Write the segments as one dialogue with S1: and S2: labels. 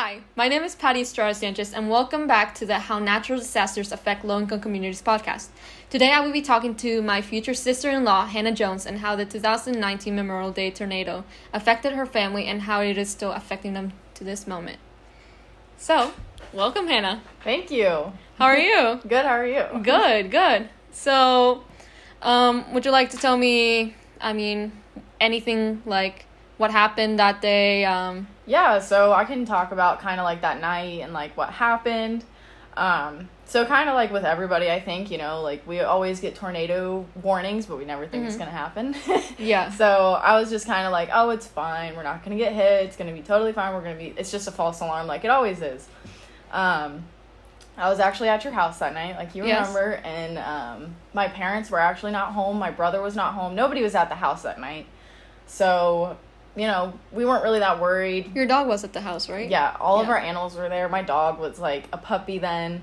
S1: Hi, my name is Patty Estrada Sanchez, and welcome back to the How Natural Disasters Affect Low Income Communities podcast. Today, I will be talking to my future sister in law, Hannah Jones, and how the 2019 Memorial Day tornado affected her family and how it is still affecting them to this moment. So, welcome, Hannah.
S2: Thank you.
S1: How are you?
S2: Good, how are you?
S1: Good, good. So, um, would you like to tell me, I mean, anything like what happened that day? Um,
S2: Yeah, so I can talk about kind of like that night and like what happened. Um, so kind of like with everybody, I think, you know, like we always get tornado warnings, but we never think it's
S1: Mhm.
S2: going to happen.
S1: Yeah.
S2: So I was just kind of like, oh, it's fine. We're not going to get hit. It's going to be totally fine. We're going to be, it's just a false alarm like it always is. Um, I was actually at your house that night, like you
S1: Yes.
S2: remember, and um, my parents were actually not home. My brother was not home. Nobody was at the house that night. So, you know, we weren't really that worried.
S1: Your dog was at the house, right?
S2: Yeah, all of our animals were there. My dog was like a puppy then.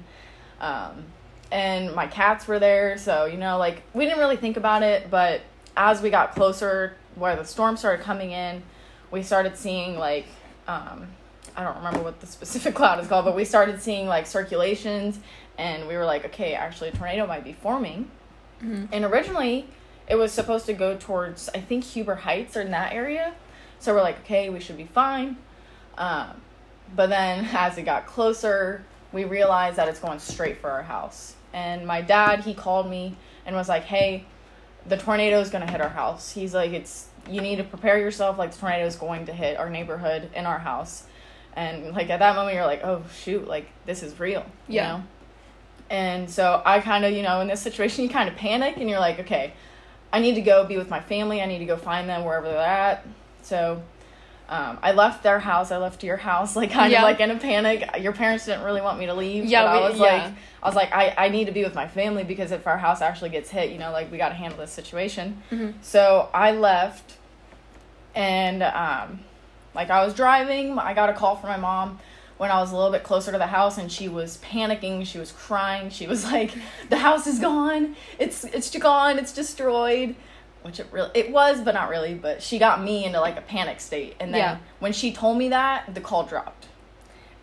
S2: Um, and my cats were there. So, you know, like we didn't really think about it. But as we got closer, where the storm started coming in, we started seeing like, um, I don't remember what the specific cloud is called, but we started seeing like circulations. And we were like, okay, actually, a tornado might be forming.
S1: Mhm.
S2: And originally, it was supposed to go towards, I think, Huber Heights or in that area. So we're like, okay, we should be fine. Um, but then as it got closer, we realized that it's going straight for our house. And my dad, he called me and was like, hey, the tornado is going to hit our house. He's like, it's, you need to prepare yourself like the tornado is going to hit our neighborhood and our house. And like at that moment, you're like, oh shoot, like this is real. You
S1: Yeah.
S2: know? And so I kind of, you know, in this situation, you kind of panic and you're like, okay, I need to go be with my family. I need to go find them wherever they're at. So um, I left their house. I left your house, like kind
S1: Yeah.
S2: of like in a panic. Your parents didn't really want me to leave.
S1: Yeah,
S2: but I was
S1: yeah.
S2: like, I was like, I, I need to be with my family because if our house actually gets hit, you know, like we got to handle this situation.
S1: Mhm.
S2: So I left, and um, like I was driving, I got a call from my mom when I was a little bit closer to the house, and she was panicking. She was crying. She was like, "The house is gone. It's it's gone. It's destroyed." Which it really it was, but not really. But she got me into like a panic state, and then
S1: Yeah.
S2: when she told me that, the call dropped,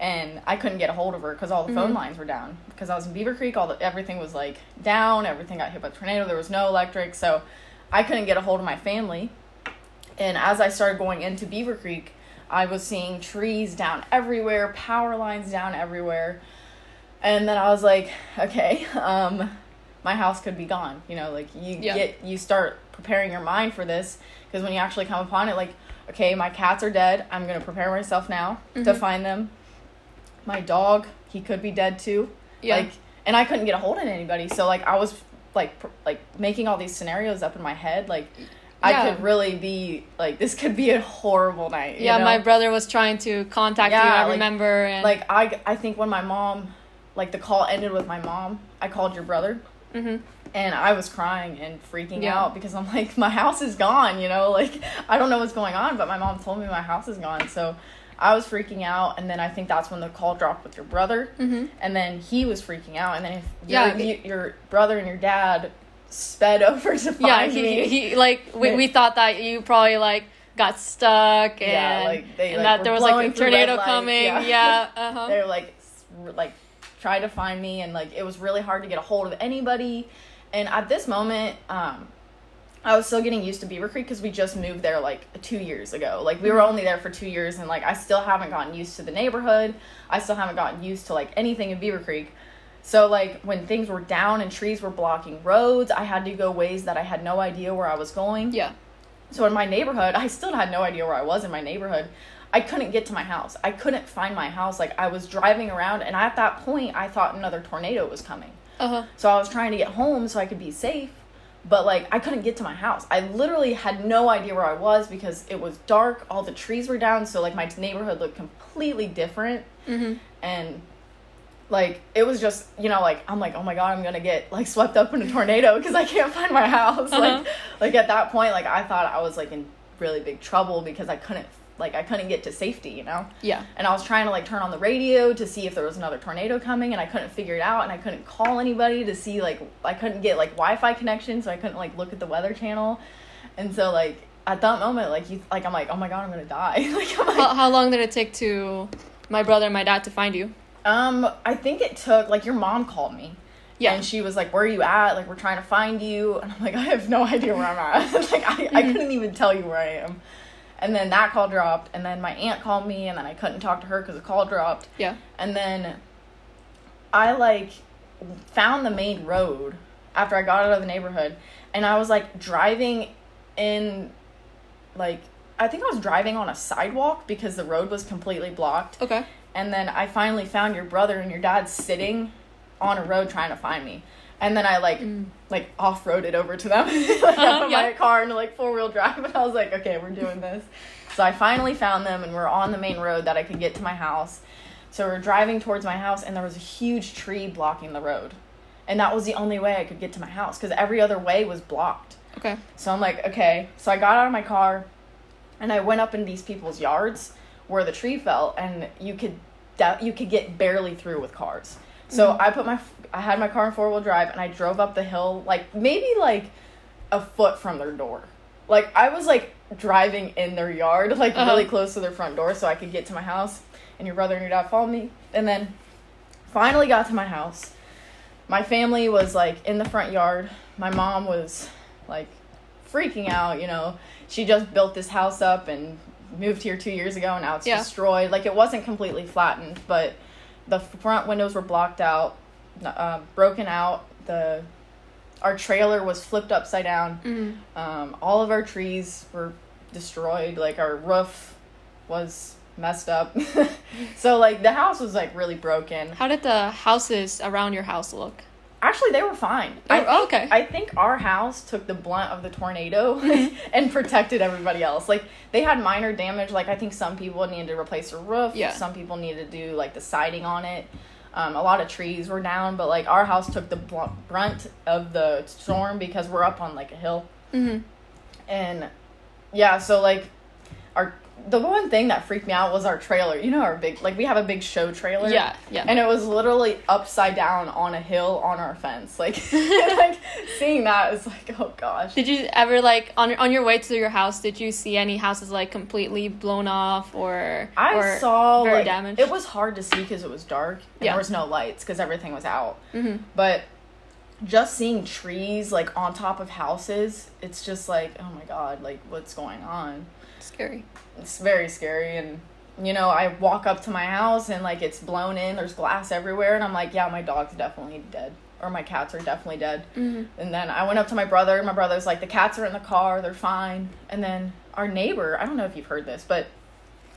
S2: and I couldn't get a hold of her because all the phone
S1: Mhm.
S2: lines were down. Because I was in Beavercreek, all the everything was like down. Everything got hit by a tornado. There was no electric, so I couldn't get a hold of my family. And as I started going into Beavercreek, I was seeing trees down everywhere, power lines down everywhere. And then I was like, okay, um, my house could be gone. You know, like you
S1: Yeah.
S2: get you start preparing your mind for this because when you actually come upon it, like, okay, my cats are dead. I'm gonna prepare myself now to
S1: Mhm.
S2: find them. My dog, he could be dead too.
S1: Yeah.
S2: Like, and I couldn't get a hold of anybody. So like I was like pr- like making all these scenarios up in my head. Like I could really be like this could be a horrible night. you
S1: yeah,
S2: know?
S1: my brother was trying to contact you. I
S2: like-
S1: remember. And,
S2: like I I think when my mom like the call ended with my mom, I called your brother
S1: hmm
S2: and I was crying and freaking
S1: Yeah.
S2: out because I'm like my house is gone. You know, like I don't know what's going on, but my mom told me my house is gone. So. I was freaking out, and then I think that's when the call dropped with your brother.
S1: hmm
S2: and then he was freaking out and then if
S1: Yeah.
S2: your, you, your brother and your dad sped over to find
S1: Yeah,
S2: me
S1: he, he like we, we thought that you probably like got stuck and,
S2: Yeah, like, they,
S1: and
S2: like,
S1: that there was like a tornado
S2: lights,
S1: coming.
S2: yeah.
S1: Yeah. Uh-huh.
S2: they were like like trying to find me and like it was really hard to get a hold of anybody and at this moment um I was still getting used to Beavercreek because we just moved there like two years ago. Like we were
S1: Mhm.
S2: only there for two years, and like I still haven't gotten used to the neighborhood. I still haven't gotten used to like anything in Beavercreek. So like when things were down and trees were blocking roads, I had to go ways that I had no idea where I was going.
S1: Yeah.
S2: So in my neighborhood, I still had no idea where I was in my neighborhood. I couldn't get to my house. I couldn't find my house. Like I was driving around, and at that point, I thought another tornado was coming.
S1: Uh-huh.
S2: So I was trying to get home so I could be safe, but like I couldn't get to my house. I literally had no idea where I was because it was dark, all the trees were down, so like my neighborhood looked completely different
S1: hmm
S2: and like it was just, you know, like I'm like, "Oh my god, I'm going to get like swept up in a tornado because I can't find my house."
S1: Uh-huh.
S2: Like like at that point like I thought I was like in really big trouble because I couldn't like I couldn't get to safety, you know?
S1: Yeah.
S2: and I was trying to like turn on the radio to see if there was another tornado coming and I couldn't figure it out and I couldn't call anybody to see like I couldn't get like Wi-Fi connection so I couldn't like look at the weather channel and so like at that moment like you like I'm like oh my god I'm gonna die like like
S1: How, how long did it take to my brother and my dad to find you?
S2: Um, I think it took like your mom called me.
S1: Yeah.
S2: And she was like, "Where are you at? Like, we're trying to find you." And I'm like, "I have no idea where I'm at. like, I, I couldn't even tell you where I am." And then that call dropped, and then my aunt called me, and then I couldn't talk to her because the call dropped.
S1: Yeah.
S2: And then I like found the main road after I got out of the neighborhood, and I was like driving in, like I think I was driving on a sidewalk because the road was completely blocked.
S1: Okay.
S2: And then I finally found your brother and your dad sitting on a road trying to find me. And then I like like off roaded over to them. like I
S1: Uh-huh,
S2: put
S1: yeah.
S2: my car into like four wheel drive and I was like, okay, we're doing this. So I finally found them and we're on the main road that I could get to my house. So we're driving towards my house and there was a huge tree blocking the road. And that was the only way I could get to my house because every other way was blocked.
S1: Okay.
S2: So I'm like, okay. So I got out of my car and I went up in these people's yards where the tree fell and you could you could get barely through with cars. So I put my I had my car in four wheel drive and I drove up the hill like maybe like a foot from their door. Like I was like driving in their yard, like
S1: Uh-huh.
S2: really close to their front door so I could get to my house. And your brother and your dad followed me. And then finally got to my house. My family was like in the front yard. My mom was like freaking out, you know. She just built this house up and moved here 2 years ago and now it's
S1: Yeah.
S2: destroyed. Like it wasn't completely flattened, but the front windows were blocked out, uh, broken out. The our trailer was flipped upside down.
S1: Mm-hmm.
S2: Um, all of our trees were destroyed. Like our roof was messed up. so like the house was like really broken.
S1: How did the houses around your house look?
S2: Actually, they were fine.
S1: They
S2: I
S1: were-
S2: think,
S1: okay.
S2: I think our house took the blunt of the tornado and protected everybody else. Like they had minor damage. Like I think some people needed to replace the roof.
S1: Yeah.
S2: Some people needed to do like the siding on it. Um, a lot of trees were down, but like our house took the brunt of the storm because we're up on like a hill.
S1: Mm-hmm.
S2: And yeah, so like our the one thing that freaked me out was our trailer. You know our big like we have a big show trailer.
S1: Yeah, yeah.
S2: And it was literally upside down on a hill on our fence. Like like seeing that is like, oh gosh.
S1: Did you ever like on on your way to your house? Did you see any houses like completely blown off or
S2: I
S1: or
S2: saw
S1: very
S2: like
S1: damaged?
S2: it was hard to see because it was dark and
S1: Yeah.
S2: there was no lights because everything was out.
S1: Mm-hmm.
S2: But just seeing trees like on top of houses, it's just like, oh my god, like what's going on?
S1: scary.
S2: It's very scary and you know i walk up to my house and like it's blown in there's glass everywhere and i'm like yeah my dog's definitely dead or my cats are definitely dead
S1: Mm-hmm.
S2: and then i went up to my brother and my brother's like the cats are in the car they're fine and then our neighbor i don't know if you've heard this but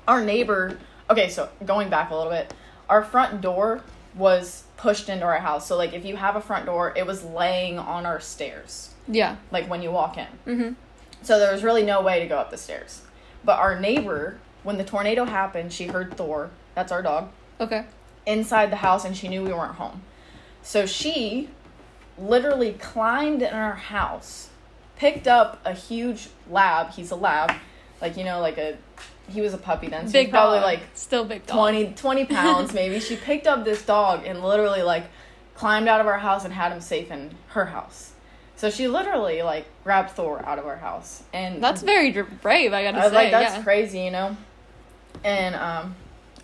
S2: our neighbor okay so going back a little bit our front door was pushed into our house so like if you have a front door it was laying on our stairs
S1: Yeah.
S2: like when you walk in
S1: Mm-hmm.
S2: so there was really no way to go up the stairs. But our neighbor, when the tornado happened, she heard Thor, that's our dog,
S1: Okay.
S2: inside the house and she knew we weren't home. So she literally climbed in our house, picked up a huge lab. He's a lab. Like, you know, like a, he was a puppy then. So
S1: big
S2: probably
S1: dog.
S2: like
S1: still big dog.
S2: 20, 20 pounds maybe. She picked up this dog and literally like climbed out of our house and had him safe in her house. So she literally like grabbed Thor out of our house. And
S1: That's very brave. I gotta
S2: I was
S1: say.
S2: like, that's
S1: yeah.
S2: crazy, you know? And um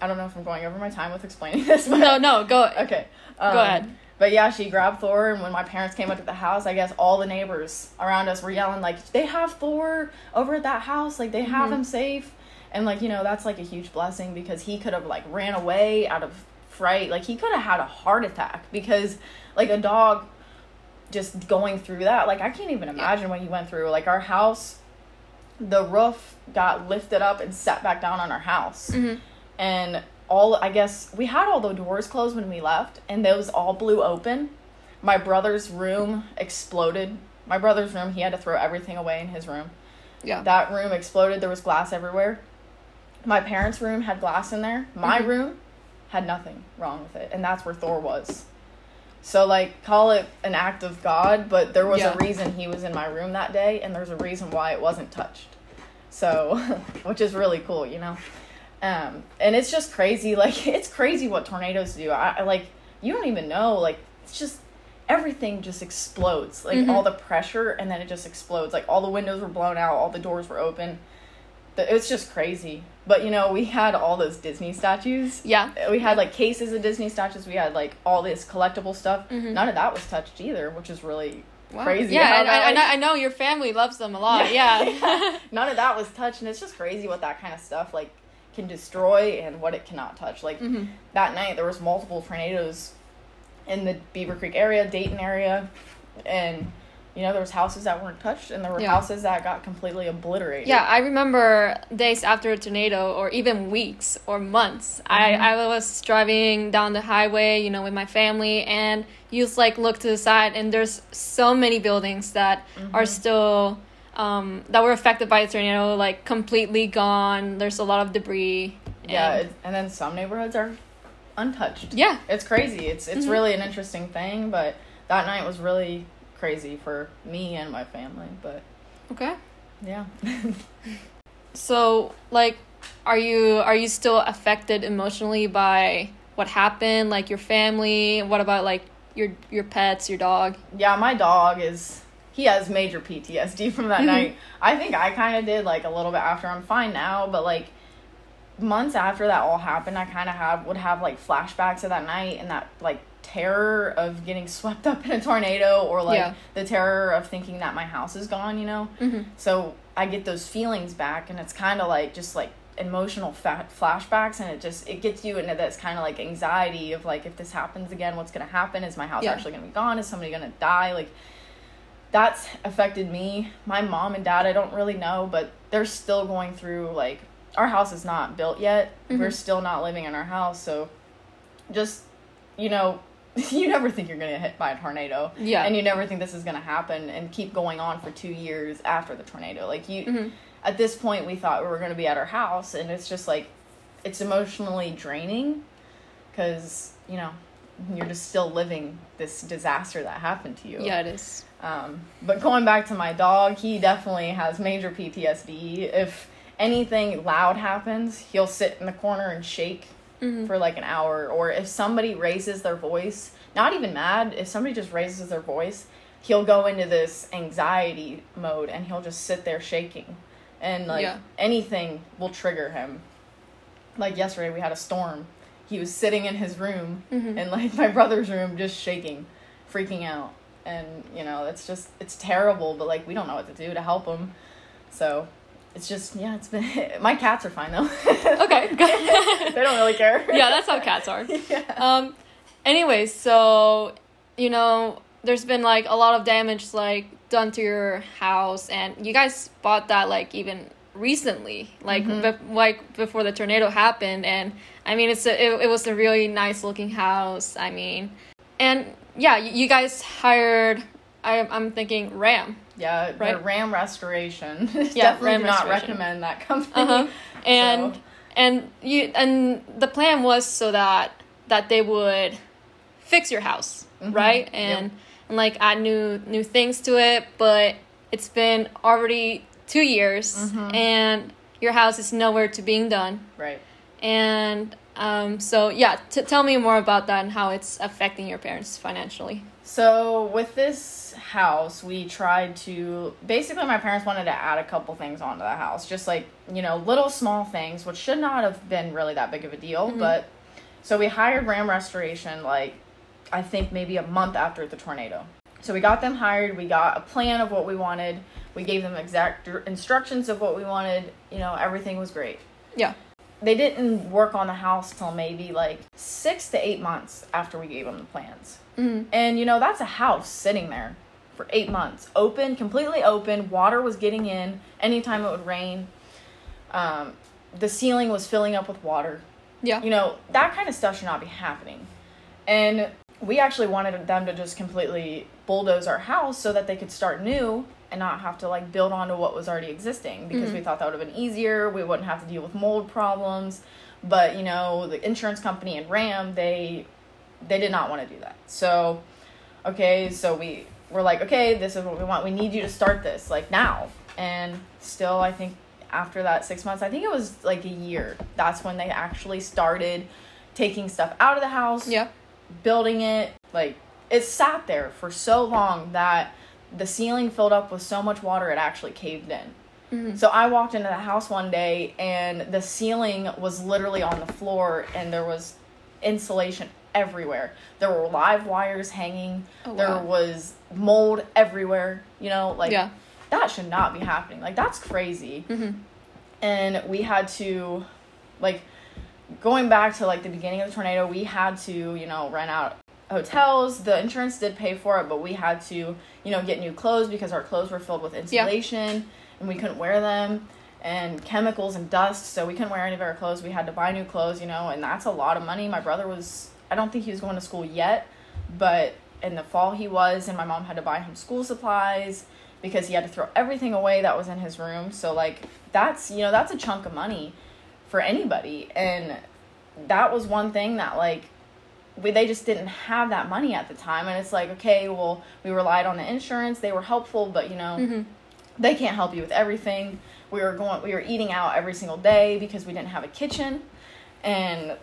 S2: I don't know if I'm going over my time with explaining this, but
S1: No, no, go.
S2: okay. Um,
S1: Go ahead.
S2: But yeah, she grabbed Thor, and when my parents came up to the house, I guess all the neighbors around us were yelling like, "They have Thor over at that house! Like they have
S1: Mhm.
S2: him safe!" And like you know, that's like a huge blessing because he could have like ran away out of fright. Like he could have had a heart attack because like a dog just going through that. Like I can't even imagine what he went through. Like our house, the roof got lifted up and set back down on our house
S1: hmm
S2: and all I guess we had all the doors closed when we left, and those all blew open. My brother's room exploded. My brother's room, he had to throw everything away in his room.
S1: Yeah.
S2: That room exploded. There was glass everywhere. My parents' room had glass in there. My
S1: Mhm.
S2: room had nothing wrong with it, and that's where Thor was. So like call it an act of God, but there was
S1: Yeah.
S2: a reason he was in my room that day, and there's a reason why it wasn't touched. So, which is really cool, you know. Um, and it's just crazy. Like it's crazy what tornadoes do. I, I like you don't even know. Like it's just everything just explodes. Like
S1: Mhm.
S2: all the pressure, and then it just explodes. Like all the windows were blown out, all the doors were open. It's just crazy. But you know, we had all those Disney statues.
S1: Yeah.
S2: We had like cases of Disney statues. We had like all this collectible stuff.
S1: Mhm.
S2: None of that was touched either, which is really
S1: Wow.
S2: crazy.
S1: Yeah, and I, I, know, I know your family loves them a lot. Yeah.
S2: None of that was touched, and it's just crazy what that kind of stuff like can destroy and what it cannot touch. Like
S1: Mhm.
S2: that night, there was multiple tornadoes in the Beavercreek area, Dayton area, and you know there was houses that weren't touched, and there were
S1: Yeah.
S2: houses that got completely obliterated.
S1: Yeah, I remember days after a tornado, or even weeks or months.
S2: Mhm.
S1: I, I was driving down the highway, you know, with my family, and you just like look to the side, and there's so many buildings that are
S2: Mhm.
S1: still um, that were affected by the tornado, like completely gone. There's a lot of debris.
S2: yeah,
S1: and-
S2: it, and then some neighborhoods are untouched.
S1: yeah,
S2: It's crazy. It's it's
S1: Mhm.
S2: really an interesting thing, but that night was really crazy for me and my family. But
S1: okay.
S2: yeah.
S1: So, like, are you are you still affected emotionally by what happened? Like your family? What about like your your pets, your dog?
S2: Yeah, my dog is he has major PTSD from that
S1: Mhm.
S2: night. I think I kind of did like a little bit after. I'm fine now, but like months after that all happened, I kind of have would have like flashbacks of that night and that like terror of getting swept up in a tornado or like
S1: Yeah.
S2: the terror of thinking that my house is gone, you know?
S1: Mm-hmm.
S2: So I get those feelings back and it's kind of like just like emotional fa- flashbacks and it just it gets you into this kind of like anxiety of like if this happens again what's going to happen is my house
S1: Yeah.
S2: actually going to be gone is somebody going to die like that's affected me my mom and dad i don't really know but they're still going through like our house is not built yet we're
S1: Mhm.
S2: still not living in our house so just you know you never think you're going to get hit by a tornado.
S1: Yeah.
S2: and you never think this is going to happen and keep going on for two years after the tornado. Like you
S1: hmm
S2: at this point we thought we were going to be at our house and it's just like it's emotionally draining because you know you're just still living this disaster that happened to you.
S1: Yeah, it is.
S2: um, but going back to my dog he definitely has major ptsd if anything loud happens he'll sit in the corner and shake
S1: Mhm.
S2: for like an hour or if somebody raises their voice not even mad if somebody just raises their voice he'll go into this anxiety mode and he'll just sit there shaking and like
S1: Yeah.
S2: anything will trigger him like yesterday we had a storm he was sitting in his room
S1: Mhm.
S2: in like my brother's room just shaking freaking out and you know it's just it's terrible but like we don't know what to do to help him so it's just yeah it's been my cats are fine though
S1: Okay, good.
S2: they don't really care
S1: yeah, that's how cats are.
S2: yeah.
S1: Um. Anyway, so you know, there's been like a lot of damage like done to your house, and you guys bought that like even recently, like
S2: Mhm.
S1: bef- like before the tornado happened, and I mean it's a, it, it was a really nice looking house. I mean, and yeah, you, you guys hired. I, I'm thinking Ram.
S2: Yeah, the
S1: Right.
S2: RAM Restoration.
S1: Yeah,
S2: Definitely
S1: Ram
S2: do not recommend that company.
S1: Uh huh. And
S2: So-
S1: and you and the plan was so that that they would fix your house,
S2: Mhm.
S1: right?
S2: Yep.
S1: And and like add new new things to it, but it's been already two years,
S2: Mhm.
S1: and your house is nowhere to being done.
S2: Right.
S1: And um, so yeah, t- tell me more about that and how it's affecting your parents financially.
S2: So with this house, we tried to basically my parents wanted to add a couple things onto the house, just like you know little small things, which should not have been really that big of a deal.
S1: Mhm.
S2: But so we hired Ram Restoration like I think maybe a month after the tornado. So we got them hired. We got a plan of what we wanted. We gave them exact instructions of what we wanted. You know everything was great.
S1: Yeah.
S2: They didn't work on the house till maybe like six to eight months after we gave them the plans.
S1: Mm-hmm.
S2: And you know, that's a house sitting there for eight months, open, completely open. Water was getting in anytime it would rain. Um, the ceiling was filling up with water.
S1: Yeah.
S2: You know, that kind of stuff should not be happening. And we actually wanted them to just completely bulldoze our house so that they could start new and not have to like build onto what was already existing because
S1: Mhm.
S2: we thought that would have been easier. We wouldn't have to deal with mold problems. But, you know, the insurance company and RAM, they they did not want to do that. So, okay, so we were like, okay, this is what we want. We need you to start this like now. And still, I think after that six months, I think it was like a year. That's when they actually started taking stuff out of the house,
S1: Yeah.
S2: building it. Like it sat there for so long that the ceiling filled up with so much water it actually caved in.
S1: Mhm.
S2: So I walked into the house one day and the ceiling was literally on the floor and there was insulation everywhere. There were live wires hanging.
S1: Oh,
S2: there
S1: wow.
S2: was mold everywhere. You know, like
S1: yeah.
S2: that should not be happening. Like that's crazy.
S1: hmm
S2: And we had to like going back to like the beginning of the tornado, we had to, you know, rent out hotels. The insurance did pay for it, but we had to, you know, get new clothes because our clothes were filled with insulation and we couldn't wear them and chemicals and dust, so we couldn't wear any of our clothes. We had to buy new clothes, you know, and that's a lot of money. My brother was I don't think he was going to school yet, but in the fall he was and my mom had to buy him school supplies because he had to throw everything away that was in his room. So like that's, you know, that's a chunk of money for anybody. And that was one thing that like we they just didn't have that money at the time. And it's like okay well we relied on the insurance. They were helpful but you know
S1: hmm
S2: they can't help you with everything. We were going we were eating out every single day because we didn't have a kitchen. And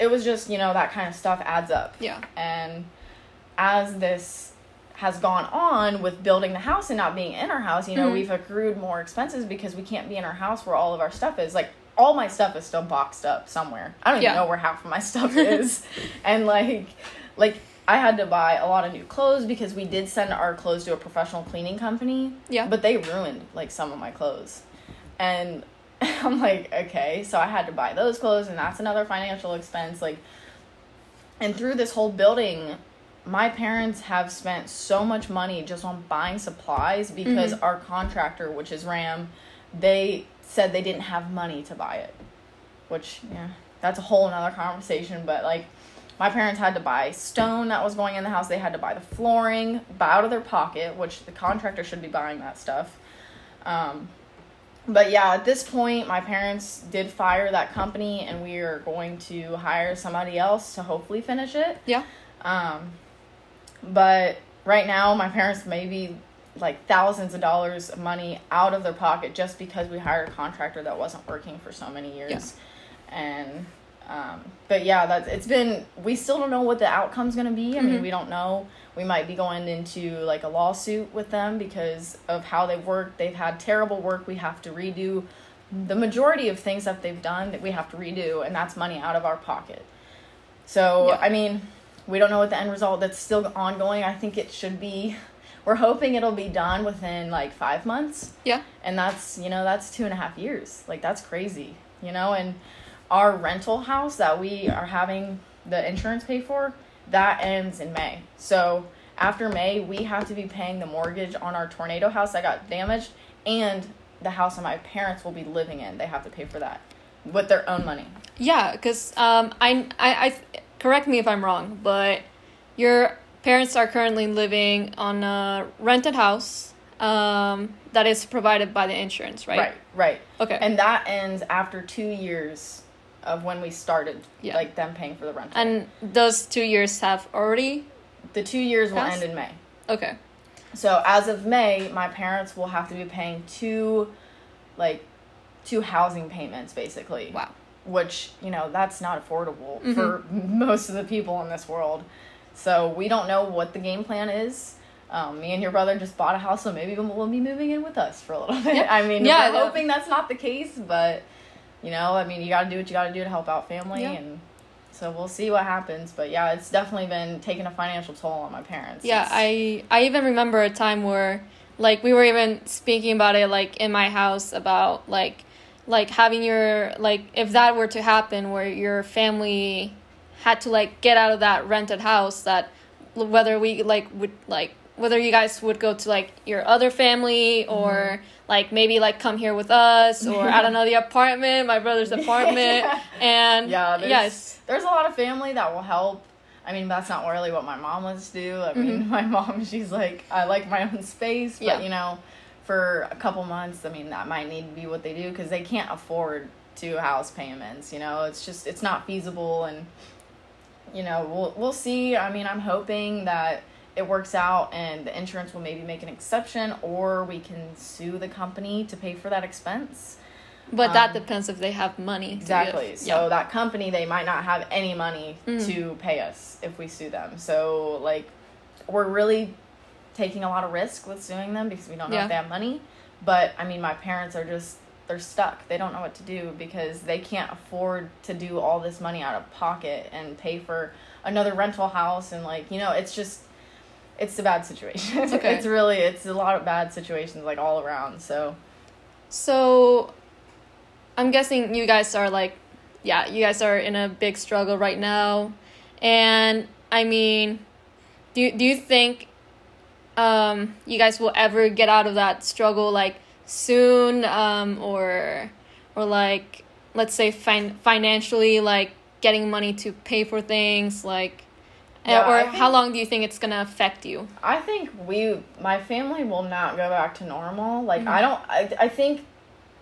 S2: it was just you know that kind of stuff adds up
S1: Yeah.
S2: and as this has gone on with building the house and not being in our house, you know,
S1: Mhm.
S2: we've accrued more expenses because we can't be in our house where all of our stuff is. Like all my stuff is still boxed up somewhere. I don't even know where half of my stuff is. and like like I had to buy a lot of new clothes because we did send our clothes to a professional cleaning company.
S1: Yeah.
S2: But they ruined like some of my clothes. And I'm like, okay, so I had to buy those clothes and that's another financial expense like and through this whole building my parents have spent so much money just on buying supplies because
S1: Mhm.
S2: our contractor which is ram they said they didn't have money to buy it which yeah that's a whole another conversation but like my parents had to buy stone that was going in the house they had to buy the flooring buy out of their pocket which the contractor should be buying that stuff um, but yeah, at this point, my parents did fire that company, and we are going to hire somebody else to hopefully finish it.
S1: Yeah.
S2: Um, but right now, my parents may be like thousands of dollars of money out of their pocket just because we hired a contractor that wasn't working for so many years. And um, but yeah, that's it's been. We still don't know what the outcome's gonna be. I mean,
S1: Mhm.
S2: we don't know. We might be going into like a lawsuit with them because of how they've worked. They've had terrible work. We have to redo the majority of things that they've done that we have to redo, and that's money out of our pocket. So
S1: Yeah.
S2: I mean, we don't know what the end result. That's still ongoing. I think it should be. We're hoping it'll be done within like five months
S1: Yeah.
S2: and that's you know that's two and a half years like that's crazy you know and our rental house that we are having the insurance pay for that ends in may so after may we have to be paying the mortgage on our tornado house that got damaged and the house that my parents will be living in they have to pay for that with their own money
S1: Yeah, because um, I, I, I, correct me if I'm wrong, but your parents are currently living on a rented house um, that is provided by the insurance, right?
S2: right right
S1: Okay.
S2: and that ends after two years of when we started
S1: Yeah.
S2: like them paying for the rental
S1: and those two years have already.
S2: the two years will end in may
S1: Okay.
S2: So as of May, my parents will have to be paying two, like, two housing payments basically.
S1: Wow.
S2: Which you know that's not affordable
S1: Mhm.
S2: for most of the people in this world. So we don't know what the game plan is. Um, me and your brother just bought a house, so maybe we'll be moving in with us for a little bit.
S1: Yeah.
S2: I mean,
S1: Yeah,
S2: we're hoping that's not the case, but you know, I mean, you got to do what you got to do to help out family,
S1: Yeah.
S2: and so we'll see what happens. But yeah, it's definitely been taking a financial toll on my parents.
S1: Yeah,
S2: It's-
S1: I I even remember a time where like we were even speaking about it like in my house about like like having your like if that were to happen where your family had to like get out of that rented house that whether we like would like whether you guys would go to like your other family or
S2: Mm-hmm.
S1: Like maybe like come here with us or I don't know the apartment my brother's apartment and
S2: Yeah, there's,
S1: yes
S2: there's a lot of family that will help. I mean, that's not really what my mom wants to do. I mean, my mom, she's like, I like my own space, but
S1: Mm-hmm. Yeah.
S2: you know, for a couple months, I mean, that might need to be what they do because they can't afford two house payments. You know, it's just it's not feasible, and you know, we'll we'll see. I mean, I'm hoping that it works out and the insurance will maybe make an exception, or we can sue the company to pay for that expense.
S1: but that
S2: um,
S1: depends if they have money
S2: Exactly.
S1: give.
S2: So that company they might not have any money
S1: Mhm.
S2: to pay us if we sue them. So like we're really taking a lot of risk with suing them because we don't know
S1: Yeah.
S2: if they have money. But I mean, my parents are just they're stuck. They don't know what to do because they can't afford to do all this money out of pocket and pay for another rental house and like, you know, it's just it's a bad situation.
S1: Okay.
S2: it's really it's a lot of bad situations like all around. So
S1: So, I'm guessing you guys are like, yeah, you guys are in a big struggle right now, and I mean, do you, do you think, um, you guys will ever get out of that struggle like soon, um, or, or like, let's say fin- financially, like getting money to pay for things, like,
S2: Yeah,
S1: or
S2: I
S1: how long do you think it's gonna affect you?
S2: I think we, my family will not go back to normal. Like
S1: Mhm.
S2: I don't, I, I think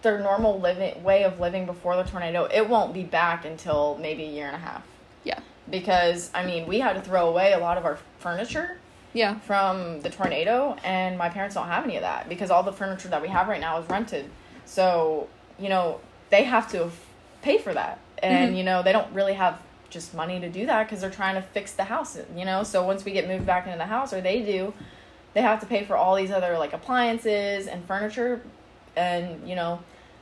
S2: their normal living way of living before the tornado, it won't be back until maybe a year and a half.
S1: Yeah.
S2: Because I mean, we had to throw away a lot of our furniture
S1: Yeah.
S2: from the tornado, and my parents don't have any of that because all the furniture that we have right now is rented. So you know they have to pay for that, and
S1: Mhm.
S2: you know they don't really have just money to do that because they're trying to fix the house. You know, so once we get moved back into the house, or they do, they have to pay for all these other like appliances and furniture, and you know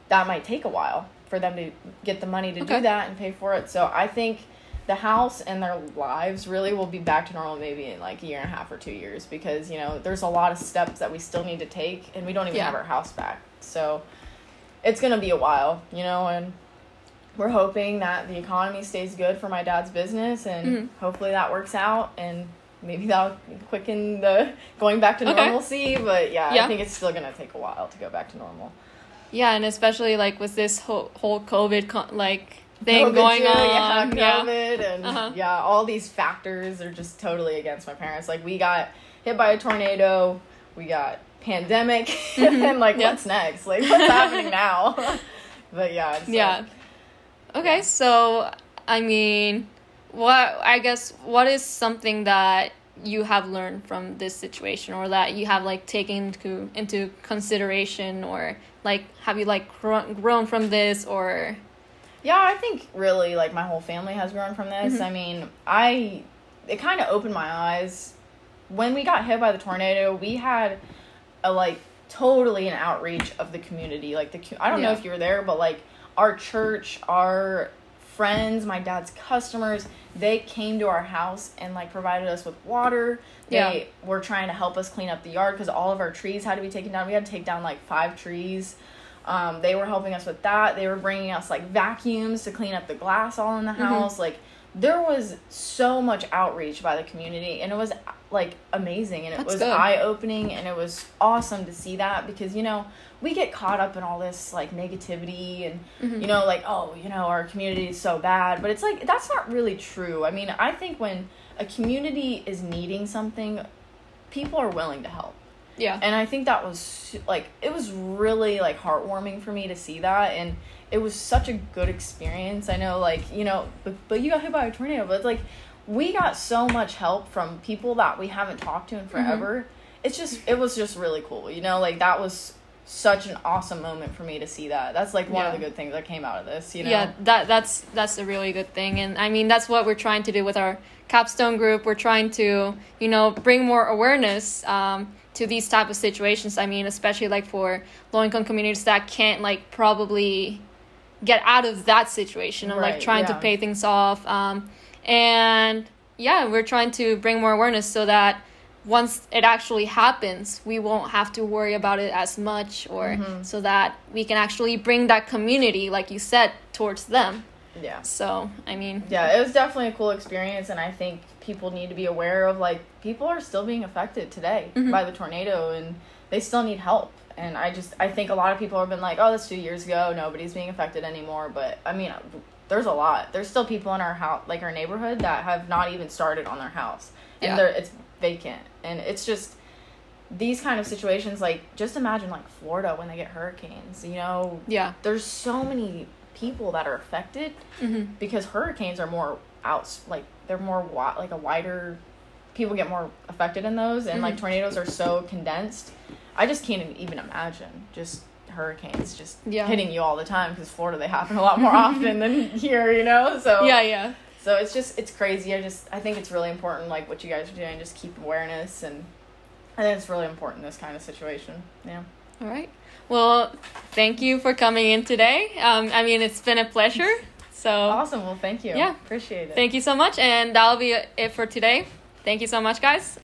S2: that might take a while for them to get the money to
S1: Okay.
S2: do that and pay for it. So I think the house and their lives really will be back to normal maybe in like a year and a half or two years because you know there's a lot of steps that we still need to take and we don't even
S1: Yeah.
S2: have our house back so it's gonna be a while you know and we're hoping that the economy stays good for my dad's business and
S1: Mhm.
S2: hopefully that works out and maybe that'll quicken the going back to
S1: Okay.
S2: normalcy but yeah,
S1: Yeah.
S2: i think it's still gonna take a while to go back to normal
S1: Yeah, and especially like with this whole whole COVID con- like thing
S2: COVID
S1: going
S2: too,
S1: on.
S2: Yeah, COVID and
S1: Uh-huh.
S2: yeah, all these factors are just totally against my parents. Like we got hit by a tornado, we got pandemic,
S1: Mhm.
S2: and like
S1: Yeah.
S2: what's next? Like what's happening now? but yeah, it's
S1: Yeah.
S2: like-
S1: Okay, so I mean, what I guess what is something that you have learned from this situation, or that you have like taken into into consideration, or like have you like grown, grown from this, or
S2: Yeah, I think really like my whole family has grown from this.
S1: Mhm.
S2: I mean, I it kind of opened my eyes when we got hit by the tornado. We had a like totally an outreach of the community. Like the I don't know if you were there, but like our church, our friends, my dad's customers, they came to our house and like provided us with water. They
S1: Yeah.
S2: were trying to help us clean up the yard because all of our trees had to be taken down. We had to take down like five trees. Um, they were helping us with that. They were bringing us like vacuums to clean up the glass all in the
S1: Mhm.
S2: house. Like there was so much outreach by the community, and it was like amazing, and it
S1: That's
S2: was eye opening, and it was awesome to see that because you know we get caught up in all this like negativity and
S1: Mhm.
S2: you know like oh you know our community is so bad, but it's like that's not really true. I mean I think when a community is needing something, people are willing to help
S1: yeah,
S2: and i think that was like it was really like heartwarming for me to see that and it was such a good experience. I know like you know but, but you got hit by a tornado but it's like we got so much help from people that we haven't talked to in forever. It's just it was just really cool you know like that was such an awesome moment for me to see that. That's like one of the good things that came out of this you know?
S1: yeah. That that's that's a really good thing, and I mean that's what we're trying to do with our capstone group. We're trying to you know bring more awareness um, to these type of situations. I mean, especially like for low income communities that can't like probably get out of that situation of like
S2: Right,
S1: trying to pay things off. Um, and yeah, we're trying to bring more awareness so that once it actually happens, we won't have to worry about it as much, or
S2: Mhm.
S1: so that we can actually bring that community, like you said, towards them.
S2: yeah
S1: So, I mean,
S2: yeah, it was definitely a cool experience, and I think people need to be aware of like people are still being affected today
S1: Mhm.
S2: by the tornado, and they still need help. And I just I think a lot of people have been like, oh, that's two years ago, nobody's being affected anymore. But I mean, there's a lot. There's still people in our house, like our neighborhood, that have not even started on their house, and
S1: Yeah.
S2: they're it's vacant, and it's just these kind of situations. Like just imagine like Florida when they get hurricanes. You know,
S1: yeah.
S2: there's so many people that are affected
S1: hmm
S2: because hurricanes are more out like they're more wi- like a wider people get more affected in those and like
S1: Mhm.
S2: tornadoes are so condensed i just can't even imagine just hurricanes just
S1: Yeah.
S2: hitting you all the time because florida they happen a lot more often than here you know so
S1: Yeah, yeah.
S2: so it's just it's crazy i just i think it's really important like what you guys are doing just keep awareness and i think it's really important this kind of situation yeah
S1: All right. Well, thank you for coming in today. Um, I mean, it's been a pleasure. So
S2: Awesome. Well, thank you.
S1: Yeah.
S2: Appreciate it.
S1: thank you so much, and that'll be it for today. Thank you so much, guys.